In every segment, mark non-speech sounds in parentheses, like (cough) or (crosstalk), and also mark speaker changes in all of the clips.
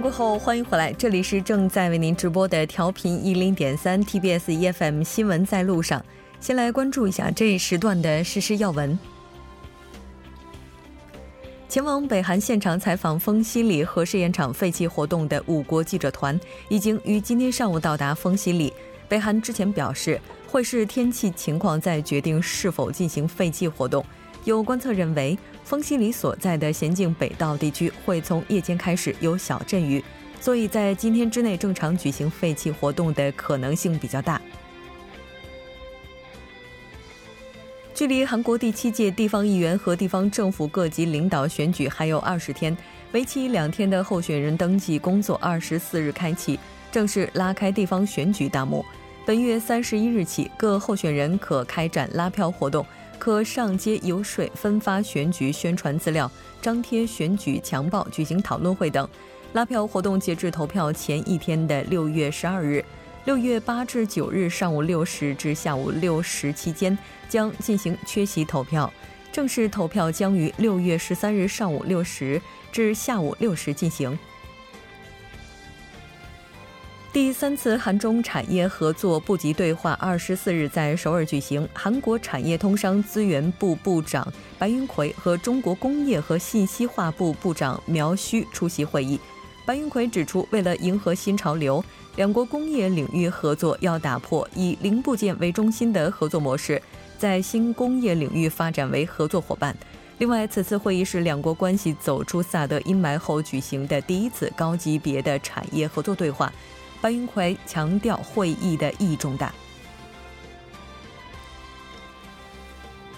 Speaker 1: 过后，欢迎回来，这里是正在为您直播的调频一零点三 TBS EFM 新闻在路上。先来关注一下这一时段的实时要闻。前往北韩现场采访丰西里核试验场废弃活动的五国记者团，已经于今天上午到达丰西里。北韩之前表示，会视天气情况再决定是否进行废弃活动。有观测认为。丰西里所在的咸镜北道地区会从夜间开始有小阵雨，所以在今天之内正常举行废弃活动的可能性比较大。距离韩国第七届地方议员和地方政府各级领导选举还有二十天，为期两天的候选人登记工作二十四日开启，正式拉开地方选举大幕。本月三十一日起，各候选人可开展拉票活动。可上街游说、分发选举宣传资料、张贴选举墙报、举行讨论会等。拉票活动截至投票前一天的六月十二日，六月八至九日上午六时至下午六时期间将进行缺席投票。正式投票将于六月十三日上午六时至下午六时进行。第三次韩中产业合作部级对话二十四日在首尔举行，韩国产业通商资源部部长白云奎和中国工业和信息化部部长苗圩出席会议。白云奎指出，为了迎合新潮流，两国工业领域合作要打破以零部件为中心的合作模式，在新工业领域发展为合作伙伴。另外，此次会议是两国关系走出萨德阴霾后举行的第一次高级别的产业合作对话。白云奎强调会议的意义重大。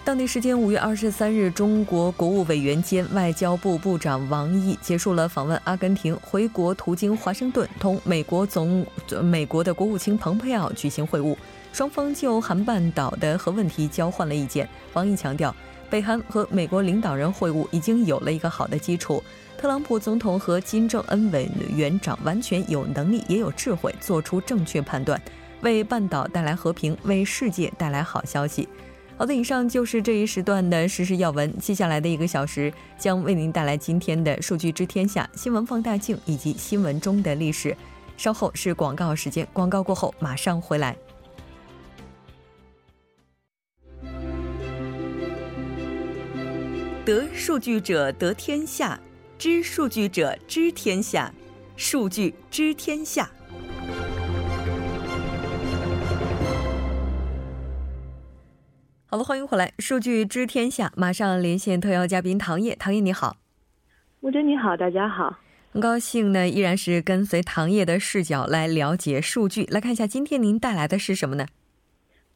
Speaker 1: 当地时间五月二十三日，中国国务委员兼外交部部长王毅结束了访问阿根廷，回国途经华盛顿，同美国总美国的国务卿蓬佩奥举行会晤，双方就韩半岛的核问题交换了意见。王毅强调，北韩和美国领导人会晤已经有了一个好的基础。特朗普总统和金正恩委员长完全有能力，也有智慧，做出正确判断，为半岛带来和平，为世界带来好消息。好的，以上就是这一时段的实时要闻。接下来的一个小时将为您带来今天的数据之天下新闻放大镜以及新闻中的历史。稍后是广告时间，广告过后马上回来。得数据者得天下。知数据者知天下，数据知天下。好了，欢迎回来，数据知天下。马上连线特邀嘉宾唐烨，唐烨你好，
Speaker 2: 吴真你好，大家好，
Speaker 1: 很高兴呢，依然是跟随唐烨的视角来了解数据。来看一下，今天您带来的是什么呢？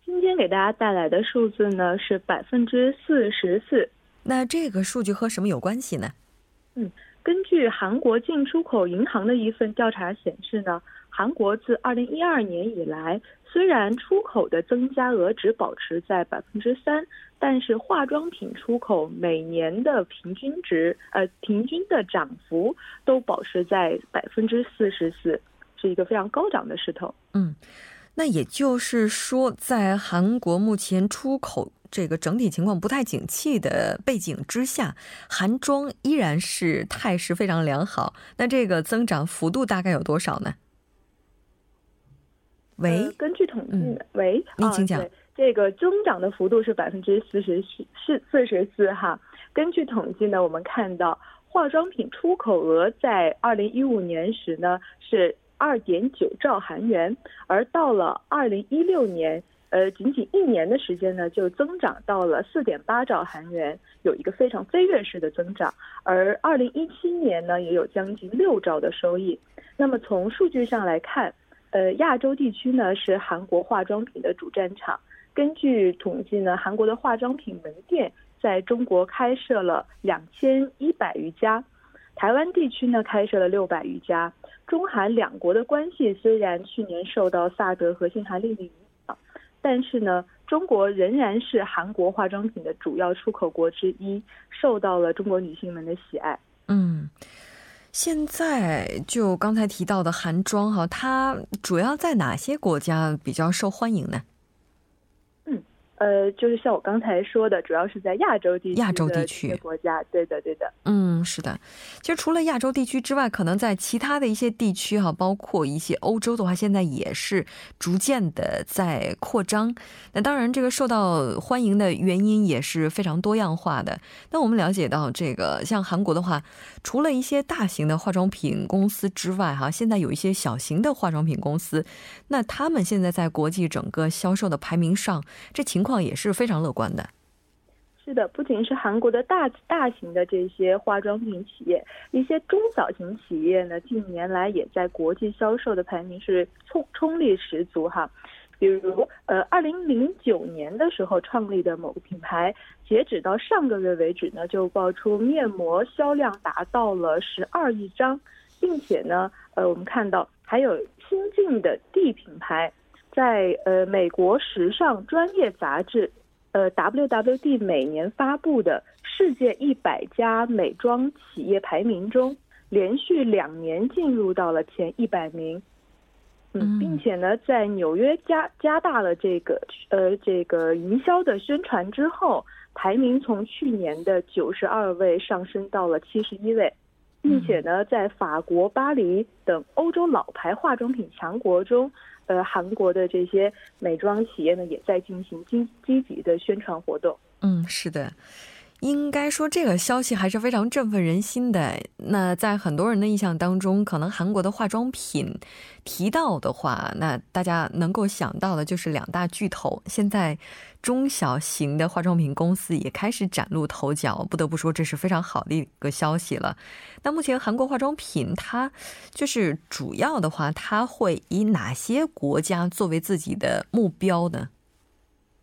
Speaker 2: 今天给大家带来的数字呢是百分之四十四。
Speaker 1: 那这个数据和什么有关系呢？
Speaker 2: 嗯，根据韩国进出口银行的一份调查显示呢，韩国自二零一二年以来，虽然出口的增加额只保持在百分之三，但是化妆品出口每年的平均值，呃，平均的涨幅都保持在百分之四十四，是一个非常高涨的势头。
Speaker 1: 嗯，那也就是说，在韩国目前出口。这个整体情况不太景气的背景之下，韩妆依然是态势非常良好。那这个增长幅度大概有多少呢？喂，
Speaker 2: 根据统计，喂，
Speaker 1: 您请讲。
Speaker 2: 这个增长的幅度是百分之四十四，是四十四哈。根据统计呢，我们看到化妆品出口额在二零一五年时呢是二点九兆韩元，而到了二零一六年。呃，仅仅一年的时间呢，就增长到了四点八兆韩元，有一个非常飞跃式的增长。而二零一七年呢，也有将近六兆的收益。那么从数据上来看，呃，亚洲地区呢是韩国化妆品的主战场。根据统计呢，韩国的化妆品门店在中国开设了两千一百余家，台湾地区呢开设了六百余家。中韩两国的关系虽然去年受到萨德和限韩令的影响但是呢，中国仍然是韩国化妆品的主要出口国之一，受到了中国女性们的喜爱。
Speaker 1: 嗯，现在就刚才提到的韩妆哈，它主要在哪些国家比较受欢迎呢？
Speaker 2: 嗯，呃，就是像我刚才说的，主要是在亚洲地区
Speaker 1: 亚洲地区
Speaker 2: 国家，对的，对的。
Speaker 1: 嗯，是的。其实除了亚洲地区之外，可能在其他的一些地区哈，包括一些欧洲的话，现在也是逐渐的在扩张。那当然，这个受到欢迎的原因也是非常多样化的。那我们了解到，这个像韩国的话，除了一些大型的化妆品公司之外，哈，现在有一些小型的化妆品公司，那他们现在在国际整个销售的排名上，这情况也是非常乐观的。
Speaker 2: 是的，不仅是韩国的大大型的这些化妆品企业，一些中小型企业呢，近年来也在国际销售的排名是冲冲力十足哈。比如，呃，二零零九年的时候创立的某个品牌，截止到上个月为止呢，就爆出面膜销量达到了十二亿张，并且呢，呃，我们看到还有新晋的 D 品牌。在呃美国时尚专业杂志，呃 WWD 每年发布的世界一百家美妆企业排名中，连续两年进入到了前一百名。嗯，并且呢，在纽约加加大了这个呃这个营销的宣传之后，排名从去年的九十二位上升到了七十一位，并且呢，在法国巴黎等欧洲老牌化妆品强国中。呃，韩国的这些美妆企业呢，也在进行积积极的宣传活动。
Speaker 1: 嗯，是的。应该说，这个消息还是非常振奋人心的。那在很多人的印象当中，可能韩国的化妆品提到的话，那大家能够想到的就是两大巨头。现在中小型的化妆品公司也开始崭露头角，不得不说这是非常好的一个消息了。那目前韩国化妆品它就是主要的话，它会以哪些国家作为自己的目标呢？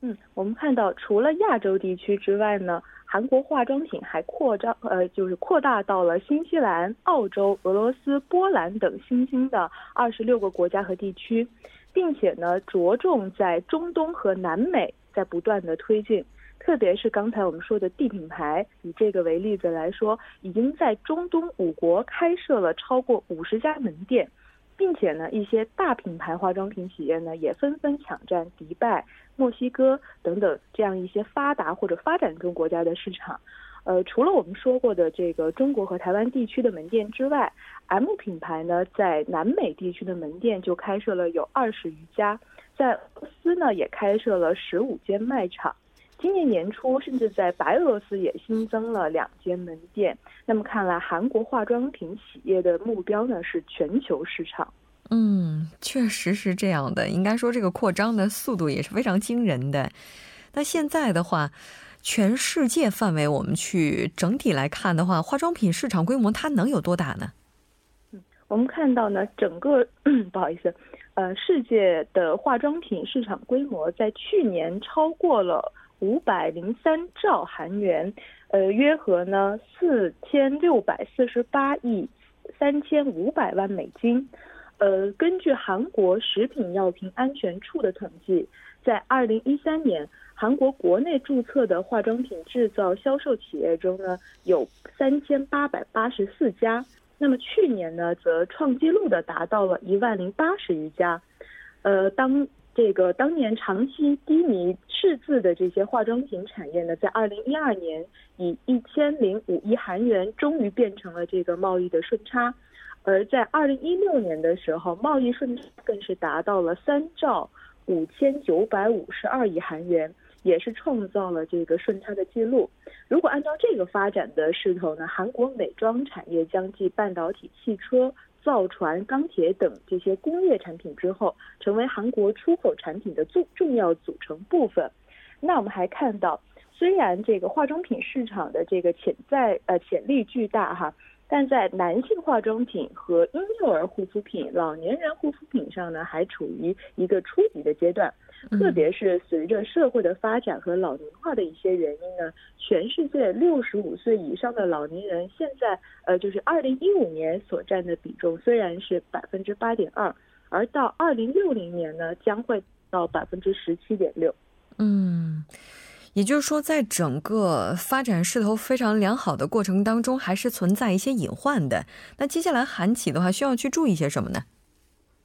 Speaker 2: 嗯，我们看到除了亚洲地区之外呢。韩国化妆品还扩张，呃，就是扩大到了新西兰、澳洲、俄罗斯、波兰等新兴的二十六个国家和地区，并且呢，着重在中东和南美在不断的推进。特别是刚才我们说的 D 品牌，以这个为例子来说，已经在中东五国开设了超过五十家门店。并且呢，一些大品牌化妆品企业呢，也纷纷抢占迪拜、墨西哥等等这样一些发达或者发展中国家的市场。呃，除了我们说过的这个中国和台湾地区的门店之外，M 品牌呢，在南美地区的门店就开设了有二十余家，在俄罗斯呢，也开设了十五间卖场。今年年初，甚至在白俄罗斯也新增了两间门店。那么看来，韩国化妆品企业的目标呢是全球市场。
Speaker 1: 嗯，确实是这样的。应该说，这个扩张的速度也是非常惊人的。那现在的话，全世界范围我们去整体来看的话，化妆品市场规模它能有多大呢？
Speaker 2: 嗯，我们看到呢，整个 (coughs) 不好意思，呃，世界的化妆品市场规模在去年超过了。五百零三兆韩元，呃，约合呢四千六百四十八亿三千五百万美金。呃，根据韩国食品药品安全处的统计，在二零一三年，韩国国内注册的化妆品制造销售企业中呢，有三千八百八十四家。那么去年呢，则创纪录的达到了一万零八十余家。呃，当这个当年长期低迷赤字的这些化妆品产业呢，在二零一二年以一千零五亿韩元终于变成了这个贸易的顺差，而在二零一六年的时候，贸易顺差更是达到了三兆五千九百五十二亿韩元，也是创造了这个顺差的记录。如果按照这个发展的势头呢，韩国美妆产业将继半导体、汽车。造船、钢铁等这些工业产品之后，成为韩国出口产品的重重要组成部分。那我们还看到，虽然这个化妆品市场的这个潜在呃潜力巨大哈，但在男性化妆品和婴幼儿护肤品、老年人护肤品上呢，还处于一个初级的阶段。特别是随着社会的发展和老龄化的一些原因呢，全世界六十五岁以上的老年人现在呃，就是二零一五年所占的比重虽然是百分之八点二，而到二零六零年呢，将会到百分之十七点六。
Speaker 1: 嗯，也就是说，在整个发展势头非常良好的过程当中，还是存在一些隐患的。那接下来韩企的话，需要去注意些什么呢？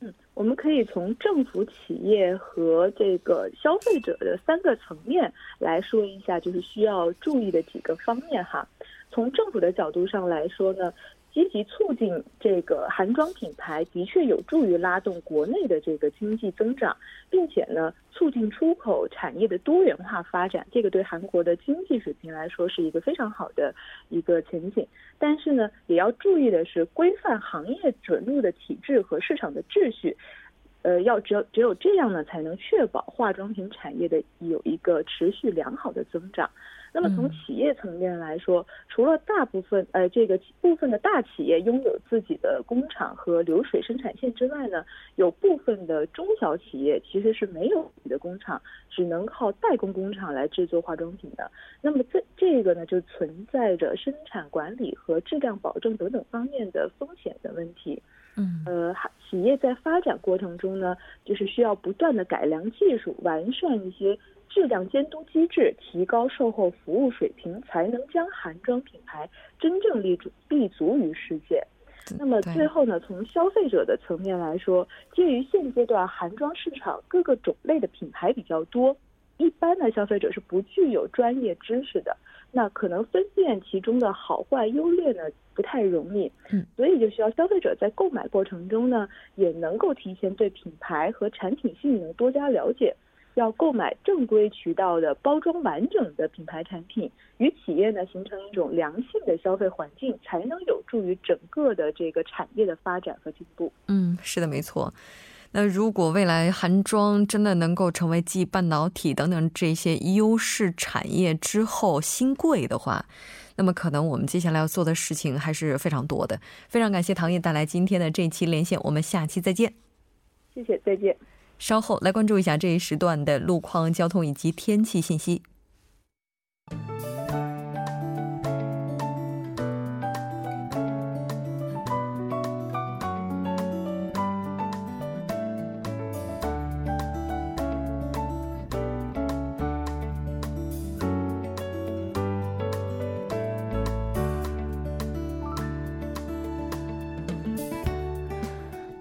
Speaker 2: 嗯我们可以从政府、企业和这个消费者的三个层面来说一下，就是需要注意的几个方面哈。从政府的角度上来说呢。积极促进这个韩妆品牌，的确有助于拉动国内的这个经济增长，并且呢，促进出口产业的多元化发展。这个对韩国的经济水平来说是一个非常好的一个前景。但是呢，也要注意的是，规范行业准入的体制和市场的秩序，呃，要只有只有这样呢，才能确保化妆品产业的有一个持续良好的增长。那么从企业层面来说，除了大部分呃这个部分的大企业拥有自己的工厂和流水生产线之外呢，有部分的中小企业其实是没有自己的工厂，只能靠代工工厂来制作化妆品的。那么这这个呢，就存在着生产管理和质量保证等等方面的风险的问题。
Speaker 1: 嗯，
Speaker 2: 呃，企业在发展过程中呢，就是需要不断的改良技术，完善一些。质量监督机制，提高售后服务水平，才能将韩妆品牌真正立足立足于世界。那么最后呢，从消费者的层面来说，基于现阶段韩妆市场各个种类的品牌比较多，一般的消费者是不具有专业知识的，那可能分辨其中的好坏优劣呢不太容易。
Speaker 1: 嗯，
Speaker 2: 所以就需要消费者在购买过程中呢，也能够提前对品牌和产品性能多加了解。要购买正规渠道的包装完整的品牌产品，与企业呢形成一种良性的消费环境，才能有助于整个的这个产业的发展和进步。
Speaker 1: 嗯，是的，没错。那如果未来韩妆真的能够成为继半导体等等这些优势产业之后新贵的话，那么可能我们接下来要做的事情还是非常多的。非常感谢唐毅带来今天的这一期连线，我们下期再见。
Speaker 2: 谢谢，再见。
Speaker 1: 稍后来关注一下这一时段的路况、交通以及天气信息。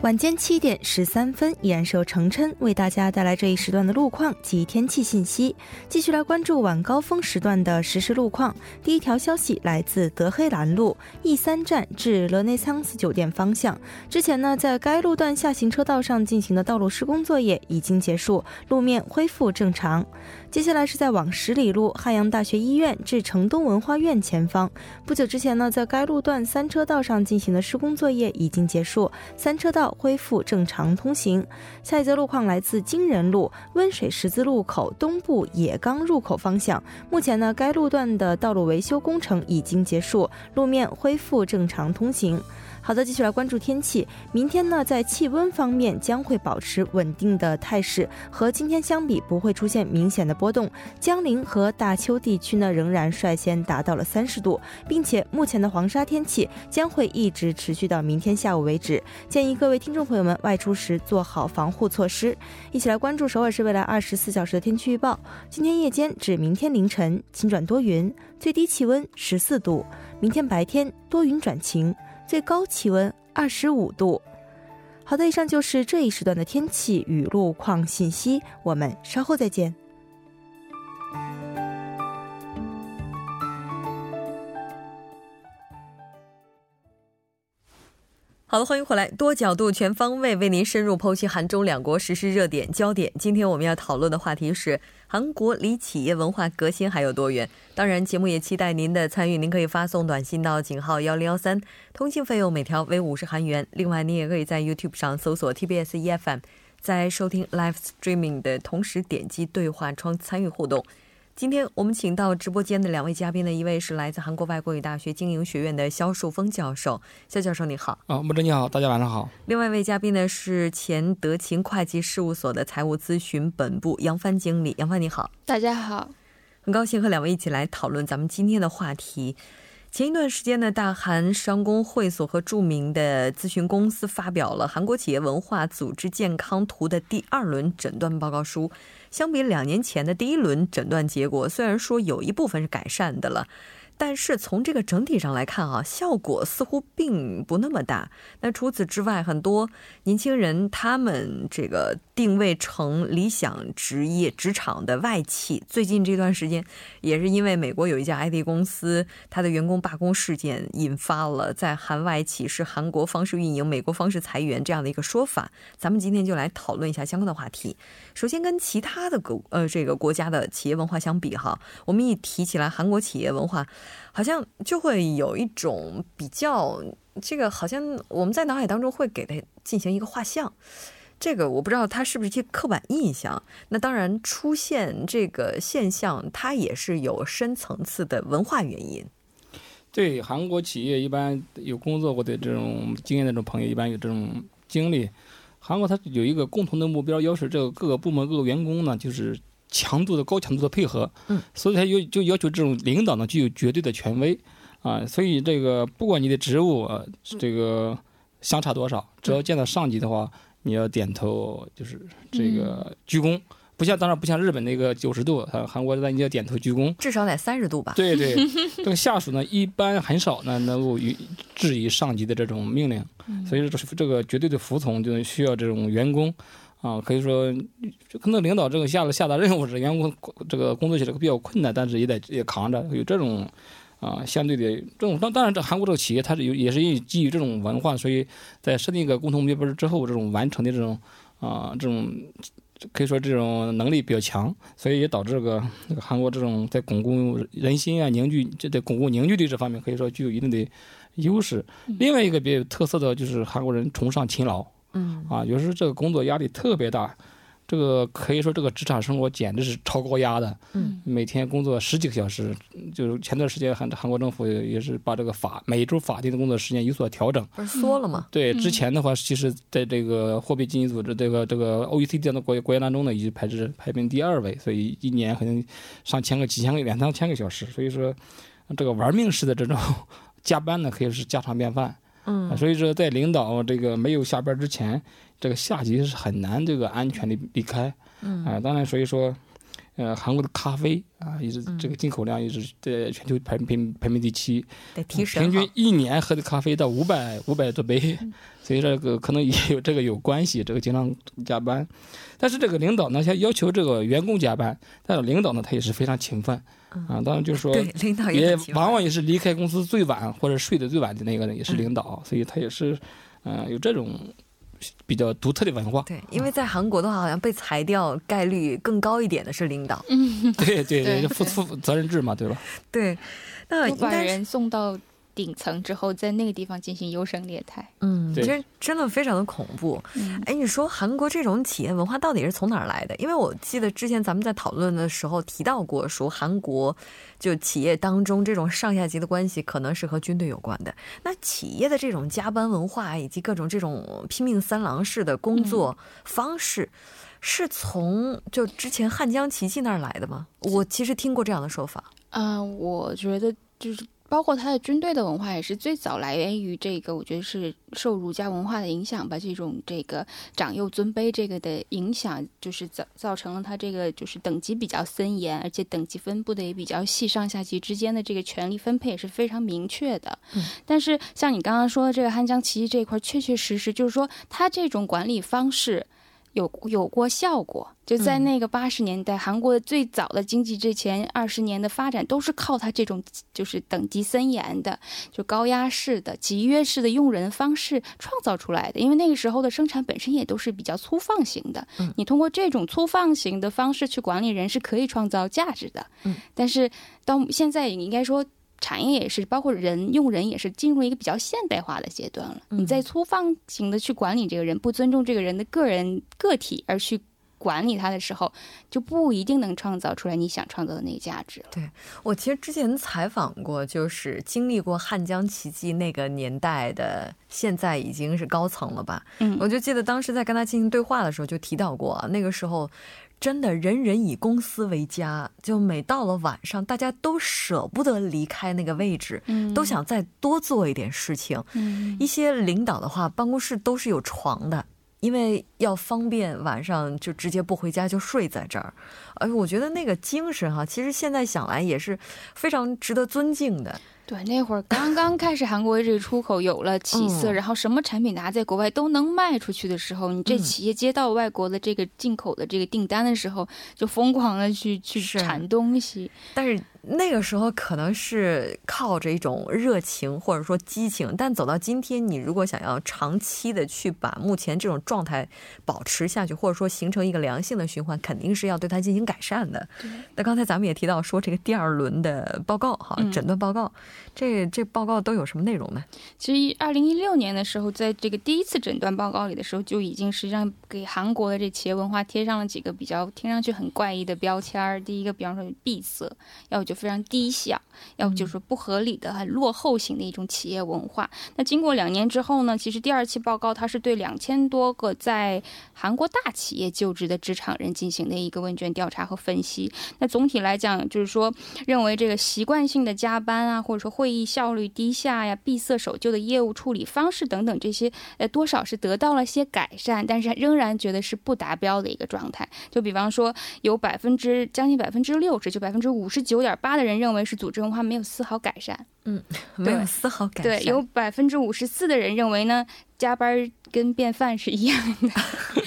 Speaker 3: 晚间七点十三分，依然是由程琛为大家带来这一时段的路况及天气信息。继续来关注晚高峰时段的实时路况。第一条消息来自德黑兰路 E 三站至勒内桑斯酒店方向。之前呢，在该路段下行车道上进行的道路施工作业已经结束，路面恢复正常。接下来是在往十里路汉阳大学医院至城东文化院前方。不久之前呢，在该路段三车道上进行的施工作业已经结束，三车道恢复正常通行。下一则路况来自金仁路温水十字路口东部野钢入口方向。目前呢，该路段的道路维修工程已经结束，路面恢复正常通行。好的，继续来关注天气。明天呢，在气温方面将会保持稳定的态势，和今天相比不会出现明显的波动。江陵和大邱地区呢，仍然率先达到了三十度，并且目前的黄沙天气将会一直持续到明天下午为止。建议各位听众朋友们外出时做好防护措施。一起来关注首尔市未来二十四小时的天气预报。今天夜间至明天凌晨晴转多云，最低气温十四度；明天白天多云转晴。最高气温二十五度。好的，以上就是这一时段的天气与路况信息。我们稍后再见。
Speaker 1: 好的，欢迎回来，多角度、全方位为您深入剖析韩中两国实时热点焦点。今天我们要讨论的话题是韩国离企业文化革新还有多远？当然，节目也期待您的参与。您可以发送短信到井号幺零幺三，通信费用每条为五十韩元。另外，您也可以在 YouTube 上搜索 TBS EFM，在收听 Live Streaming 的同时点击对话窗参与互动。今天我们请到直播间的两位嘉宾呢，一位是来自韩国外国语大学经营学院的肖树峰教授，肖教授你好。
Speaker 4: 啊，木真你好，大家晚上好。
Speaker 1: 另外一位嘉宾呢是前德勤会计事务所的财务咨询本部杨帆经理，杨帆你好。
Speaker 5: 大家好，
Speaker 1: 很高兴和两位一起来讨论咱们今天的话题。前一段时间呢，大韩商工会所和著名的咨询公司发表了韩国企业文化组织健康图的第二轮诊断报告书。相比两年前的第一轮诊断结果，虽然说有一部分是改善的了，但是从这个整体上来看啊，效果似乎并不那么大。那除此之外，很多年轻人他们这个定位成理想职业职场的外企，最近这段时间也是因为美国有一家 IT 公司，它的员工罢工事件，引发了在韩外企是韩国方式运营，美国方式裁员这样的一个说法。咱们今天就来讨论一下相关的话题。首先，跟其他的国呃这个国家的企业文化相比哈，我们一提起来韩国企业文化。好像就会有一种比较，这个好像我们在脑海当中会给它进行一个画像，这个我不知道它是不是一些刻板印象。那当然出现这个现象，它也是有深层次的文化原因。
Speaker 4: 对韩国企业一般有工作过的这种经验的这种朋友，一般有这种经历。韩国它有一个共同的目标，要求这个各个部门各个员工呢，就是。强度的高强度的配合，
Speaker 1: 嗯，
Speaker 4: 所以他要就要求这种领导呢具有绝对的权威，啊，所以这个不管你的职务这个相差多少，只要见到上级的话，你要点头就是这个鞠躬，不像当然不像日本那个九十度，韩国那你要点头鞠躬，
Speaker 1: 至少得三十度吧？
Speaker 4: 对对，(laughs) 这个下属呢一般很少呢能够质疑上级的这种命令，所以这这个绝对的服从就需要这种员工。啊，可以说，可能领导这个下了下达任务是员工这个工作起来比较困难，但是也得也扛着，有这种啊相对的这种。当当然，这韩国这个企业它是有也是基基于这种文化，所以在设定一个共同目标之后，这种完成的这种啊这种可以说这种能力比较强，所以也导致这个韩国这种在巩固人心啊凝聚这在巩固凝聚力这方面可以说具有一定的优势。另外一个比较有特色的就是韩国人崇尚勤劳。
Speaker 1: 嗯
Speaker 4: 啊，有时候这个工作压力特别大，这个可以说这个职场生活简直是超高压的。
Speaker 1: 嗯，
Speaker 4: 每天工作十几个小时，就是前段时间韩韩国政府也是把这个法每周法定的工作时间有所调整，
Speaker 1: 不是缩了吗？
Speaker 4: 对，之前的话，其实在这个货币经济组织这个这个 OECD 这样的国国家当中呢，已经排至排名第二位，所以一年可能上千个、几千个、两三千个小时，所以说这个玩命式的这种 (laughs) 加班呢，可以是家常便饭。
Speaker 1: 嗯，
Speaker 4: 所以说在领导这个没有下班之前，这个下级是很难这个安全的离开。
Speaker 1: 嗯，
Speaker 4: 啊，当然，所以说，呃，韩国的咖啡啊，一直这个进口量一直在全球排名排名第七，
Speaker 1: 得提神。
Speaker 4: 平均一年喝的咖啡到五百五百多杯，(laughs) 所以这个可能也有这个有关系，这个经常加班。但是这个领导呢，他要求这个员工加班，但是领导呢，他也是非常勤奋。啊，当然就是说，
Speaker 1: 领导
Speaker 4: 也往往也是离开公司最晚或者睡得最晚的那个人，也是领导，所以他也是，嗯，有这种比较独特的文化。
Speaker 1: 对，因为在韩国的话，好像被裁掉概率更高一点的是领导。
Speaker 5: 嗯，
Speaker 4: 对对对，负负责任制嘛，对吧？
Speaker 1: 对，那
Speaker 5: 把人送到。顶层之后，在那个地方进行优胜劣汰，
Speaker 1: 嗯，其实真的非常的恐怖。哎，你说韩国这种企业文化到底是从哪儿来的？因为我记得之前咱们在讨论的时候提到过，说韩国就企业当中这种上下级的关系可能是和军队有关的。那企业的这种加班文化以及各种这种拼命三郎式的工作方式，是从就之前汉江奇迹那儿来的吗？我其实听过这样的说法。
Speaker 5: 嗯，我觉得就是。包括他的军队的文化也是最早来源于这个，我觉得是受儒家文化的影响吧。这种这个长幼尊卑这个的影响，就是造造成了他这个就是等级比较森严，而且等级分布的也比较细，上下级之间的这个权力分配也是非常明确的。但是像你刚刚说的这个汉江奇迹这一块，确确实实就是说他这种管理方式。有有过效果，就在那个八十年代，韩国最早的经济这前二十年的发展都是靠他这种就是等级森严的、就高压式的、集约式的用人方式创造出来的。因为那个时候的生产本身也都是比较粗放型的，你通过这种粗放型的方式去管理人是可以创造价值的。
Speaker 1: 嗯，
Speaker 5: 但是到现在，你应该说。产业也是，包括人用人也是进入一个比较现代化的阶段了。你在粗放型的去管理这个人，不尊重这个人的个人个体而去管理他的时候，就不一定能创造出来你想创造的那个价值。
Speaker 1: 对我其实之前采访过，就是经历过汉江奇迹那个年代的，现在已经是高层了吧？
Speaker 5: 嗯，
Speaker 1: 我就记得当时在跟他进行对话的时候就提到过，那个时候。真的，人人以公司为家，就每到了晚上，大家都舍不得离开那个位置，
Speaker 5: 嗯，
Speaker 1: 都想再多做一点事情。
Speaker 5: 嗯，
Speaker 1: 一些领导的话，办公室都是有床的。因为要方便晚上就直接不回家就睡在这儿。哎，我觉得那个精神哈，其实现在想来也是非常值得尊敬的。
Speaker 5: 对，那会儿刚刚开始，韩国这个出口有了起色，然后什么产品拿在国外都能卖出去的时候，你这企业接到外国的这个进口的这个订单的时候，就疯狂的去去产东西，
Speaker 1: 但是。那个时候可能是靠着一种热情或者说激情，但走到今天，你如果想要长期的去把目前这种状态保持下去，或者说形成一个良性的循环，肯定是要对它进行改善的。那刚才咱们也提到说这个第二轮的报告哈，诊断报告，这这报告都有什么内容呢？
Speaker 5: 其实二零一六年的时候，在这个第一次诊断报告里的时候，就已经实际上给韩国的这企业文化贴上了几个比较听上去很怪异的标签儿。第一个，比方说闭塞，要就。非常低效，要不就是不合理的、很落后型的一种企业文化。那经过两年之后呢？其实第二期报告它是对两千多个在韩国大企业就职的职场人进行的一个问卷调查和分析。那总体来讲，就是说认为这个习惯性的加班啊，或者说会议效率低下呀、闭塞守旧的业务处理方式等等这些，呃，多少是得到了些改善，但是仍然觉得是不达标的一个状态。就比方说，有百分之将近百分之六十，就百分之五十九点八。八的人认为是组织文化没有丝毫改善，
Speaker 1: 嗯，没有丝毫改善。
Speaker 5: 对，有百分之五十四的人认为呢，加班跟便饭是一样的。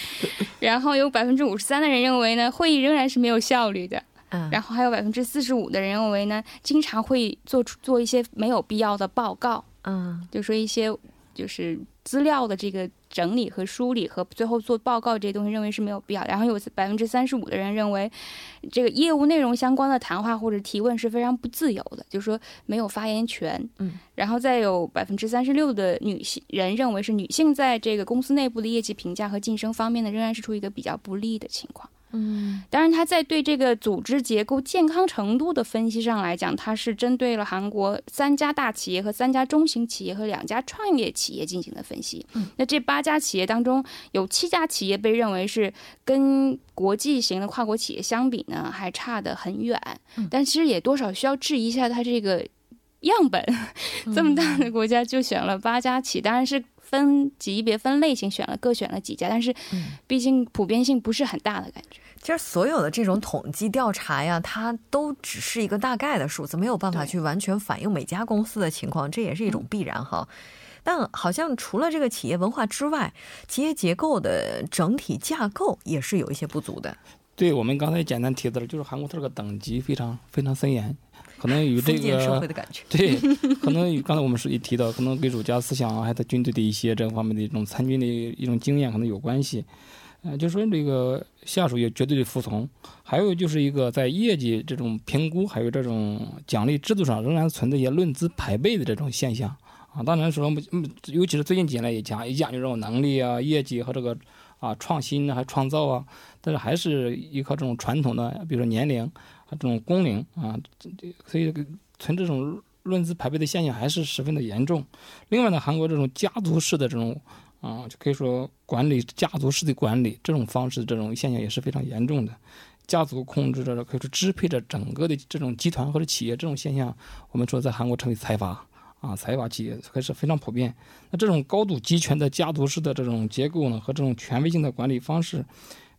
Speaker 5: (laughs) 然后有百分之五十三的人认为呢，会议仍然是没有效率的。嗯，然后还有百分之四十五的人认为呢，经常会做出做一些没有必要的报告。嗯，就说一些就是资料的这个。整理和梳理和最后做报告这些东西，认为是没有必要。然后有百分之三十五的人认为，这个业务内容相关的谈话或者提问是非常不自由的，就是说没有发言权。嗯，然后再有百分之三十六的女性人认为是女性在这个公司内部的业绩评价和晋升方面呢，仍然是处于一个比较不利的情况。嗯，当然，他在对这个组织结构健康程度的分析上来讲，他是针对了韩国三家大企业和三家中型企业和两家创业企业进行的分析。嗯，那这八家企业当中，有七家企业被认为是跟国际型的跨国企业相比呢，还差得很远。但其实也多少需要质疑一下，它这个样本 (laughs) 这么大的国家就选了八家企，当然是。分级别、分类型选了各选了几家，但是，毕竟普遍性不是很大的感觉。
Speaker 1: 其实所有的这种统计调查呀，它都只是一个大概的数字，没有办法去完全反映每家公司的情况，这也是一种必然哈。但好像除了这个企业文化之外，企业结构的整体架构也是有一些不足的。
Speaker 4: 对我们刚才简单提到了，就是韩国它这个等级非常非常森严。可能与这个 (laughs) 对，可能与刚才我们是一提到，可能跟儒家思想啊，还有军队的一些这方面的一种参军的一种经验可能有关系。呃，就说这个下属也绝对的服从，还有就是一个在业绩这种评估，还有这种奖励制度上仍然存在一些论资排辈的这种现象啊。当然说，尤其是最近几年来也讲也讲究这种能力啊、业绩和这个啊创新还创造啊，但是还是依靠这种传统的，比如说年龄。这种工龄啊，所以存这种论资排辈的现象还是十分的严重。另外呢，韩国这种家族式的这种啊，就可以说管理家族式的管理这种方式，这种现象也是非常严重的。家族控制着，可以说支配着整个的这种集团或者企业，这种现象，我们说在韩国称为财阀啊，财阀企业还是非常普遍。那这种高度集权的家族式的这种结构呢，和这种权威性的管理方式，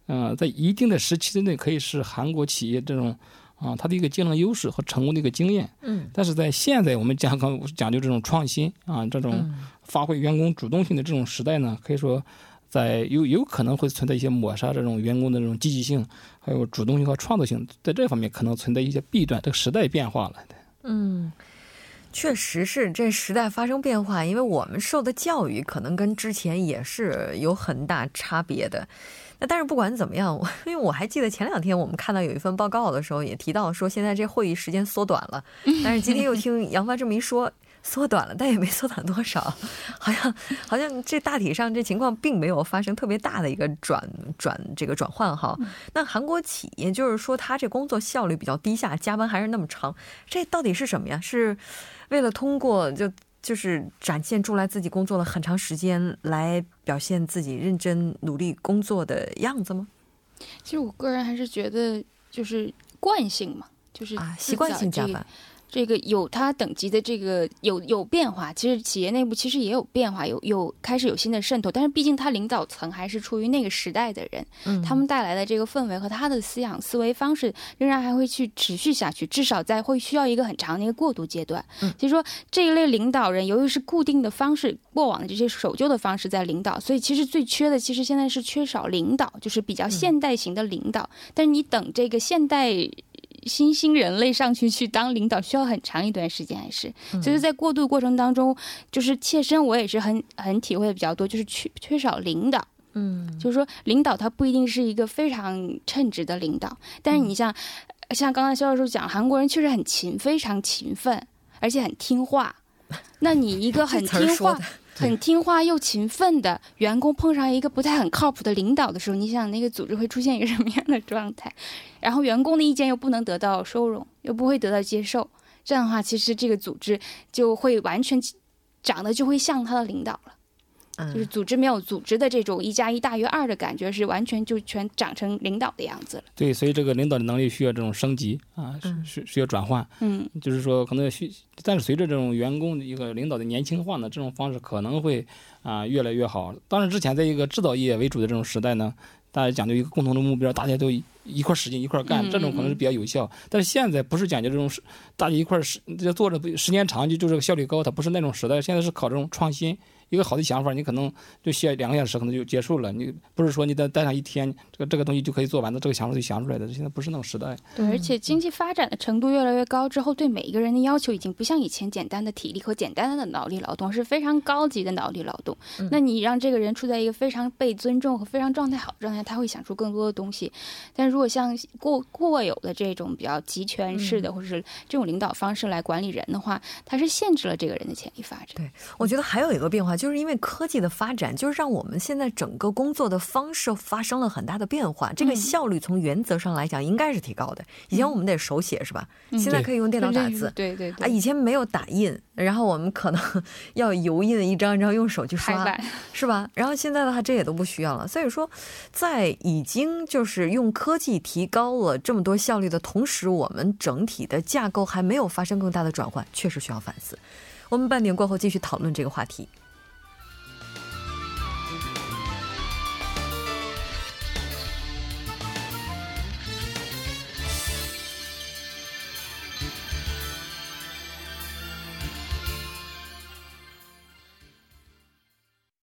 Speaker 4: 嗯，在一定的时期之内，可以使韩国企业这种。啊，它的一个竞争优势和成功的一个经验，嗯，但是在现在我们讲讲讲究这种创新啊，这种发挥员工主动性的这种时代呢，可以说，在有有可能会存在一些抹杀这种员工的这种积极性，还有主动性和创造性，在这方面可能存在一些弊端。这个时代变化了，
Speaker 1: 嗯，确实是这时代发生变化，因为我们受的教育可能跟之前也是有很大差别的。那但是不管怎么样，(laughs) 因为我还记得前两天我们看到有一份报告的时候，也提到说现在这会议时间缩短了。(laughs) 但是今天又听杨帆这么一说，缩短了，但也没缩短多少，好像好像这大体上这情况并没有发生特别大的一个转转这个转换哈。那韩国企业就是说他这工作效率比较低下，加班还是那么长，这到底是什么呀？是为了通过就？就是展现出来自己工作了很长时间，来表现自己认真努力工作的样子吗？
Speaker 5: 其实我个人还是觉得，就是惯性嘛，就是
Speaker 1: 啊，习惯性加班。
Speaker 5: 这个有它等级的这个有有变化，其实企业内部其实也有变化，有有开始有新的渗透，但是毕竟它领导层还是处于那个时代的人，
Speaker 1: 嗯
Speaker 5: 他们带来的这个氛围和他的思想思维方式仍然还会去持续下去，至少在会需要一个很长的一个过渡阶段。
Speaker 1: 嗯
Speaker 5: 所以说这一类领导人，由于是固定的方式，过往的这些守旧的方式在领导，所以其实最缺的其实现在是缺少领导，就是比较现代型的领导。但是你等这个现代。新兴人类上去去当领导需要很长一段时间，还是，所以在过渡过程当中，就是切身我也是很很体会的比较多，就是缺缺少领导，
Speaker 1: 嗯。
Speaker 5: 就是说领导他不一定是一个非常称职的领导，但是你像、像刚才肖教授讲，韩国人确实很勤，非常勤奋，而且很听话。那你一个很听话很听话又勤奋的员工，碰上一个不太很靠谱的领导的时候，你想那个组织会出现一个什么样的状态？然后员工的意见又不能得到收容，又不会得到接受，这样的话，其实这个组织就会完全长得就会像他的领导了。就是
Speaker 1: 嗯，
Speaker 5: 组织没有组织的这种一加一大于二的感觉，是完全就全长成领导的样子了。
Speaker 4: 对，所以这个领导的能力需要这种升级啊，
Speaker 1: 嗯
Speaker 4: 是是需要转换。
Speaker 5: 嗯
Speaker 4: 就是说，可能需，但是随着这种员工的一个领导的年轻化呢，这种方式可能会啊、越来越好。当然，之前在一个制造业为主的这种时代呢，大家讲究一个共同的目标，大家都一一块儿使劲一块儿干，
Speaker 5: 嗯
Speaker 4: 这种可能是比较有效。但是现在不是讲究这种大家一块儿时这做着时间长就就这个效率高，它不是那种时代，现在是靠这种创新。一个好的想法，你可能就需要两个小时，可能就结束了。你不是说你再待上一天，这个这个东西就可以做完的，这个想法就想出来的。现在不是那种时代。
Speaker 5: 对，而且经济发展的程度越来越高之后，对每一个人的要求已经不像以前简单的体力和简单的脑力劳动，是非常高级的脑力劳动。
Speaker 1: 嗯
Speaker 5: 那你让这个人处在一个非常被尊重和非常状态好的状态，他会想出更多的东西。但如果像过过有的这种比较集权式的，或者是这种领导方式来管理人的话，它是限制了这个人的潜力发展。
Speaker 1: 对我觉得还有一个变化，就是因为科技的发展，就是让我们现在整个工作的方式发生了很大的变化。这个
Speaker 5: 嗯
Speaker 1: 效率从原则上来讲应该是提高的。以前我们得手写是吧？
Speaker 5: 嗯
Speaker 1: 现在可以用电脑打字。啊，
Speaker 5: 对对啊，
Speaker 1: 以前没有打印，然后我们可能 (laughs) 要油印一张一张用手去刷，是吧？然后现在的话，这也都不需要了。所以说，在已经就是用科技提高了这么多效率的同时，我们整体的架构还没有发生更大的转换，确实需要反思。我们半点过后继续讨论这个话题。